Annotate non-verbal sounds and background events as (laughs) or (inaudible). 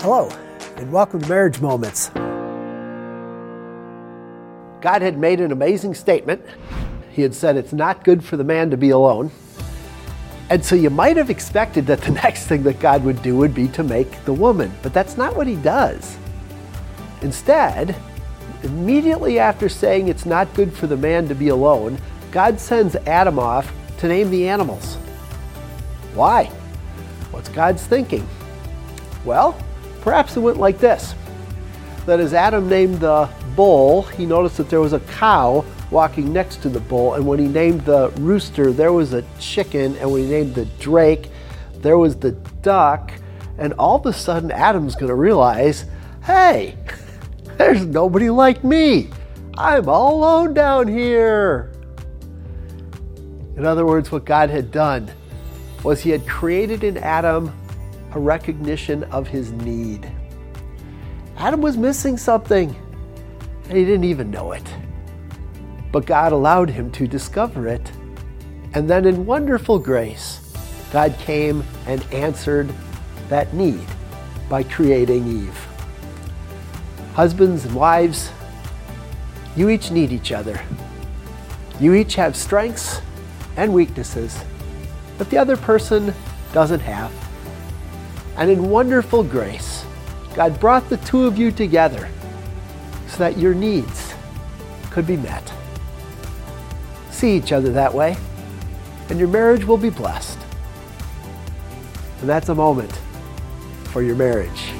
Hello, and welcome to Marriage Moments. God had made an amazing statement. He had said it's not good for the man to be alone. And so you might have expected that the (laughs) next thing that God would do would be to make the woman, but that's not what he does. Instead, immediately after saying it's not good for the man to be alone, God sends Adam off to name the animals. Why? What's God's thinking? Well, perhaps it went like this that as Adam named the bull, he noticed that there was a cow walking next to the bull, and when he named the rooster, there was a chicken, and when he named the drake, there was the duck, and all of a sudden, Adam's to realize hey, (laughs) there's nobody like me. I'm all alone down here. In other words, what God had done was He had created in Adam a recognition of his need. Adam was missing something, and he didn't even know it. But God allowed him to discover it. And then, in wonderful grace, God came and answered that need by creating Eve. Husbands and wives, you each need each other. You each have strengths and weaknesses that the other person doesn't have. And in wonderful grace, God brought the two of you together so that your needs could be met. See each other that way, and your marriage will be blessed. And that's a moment for your marriage.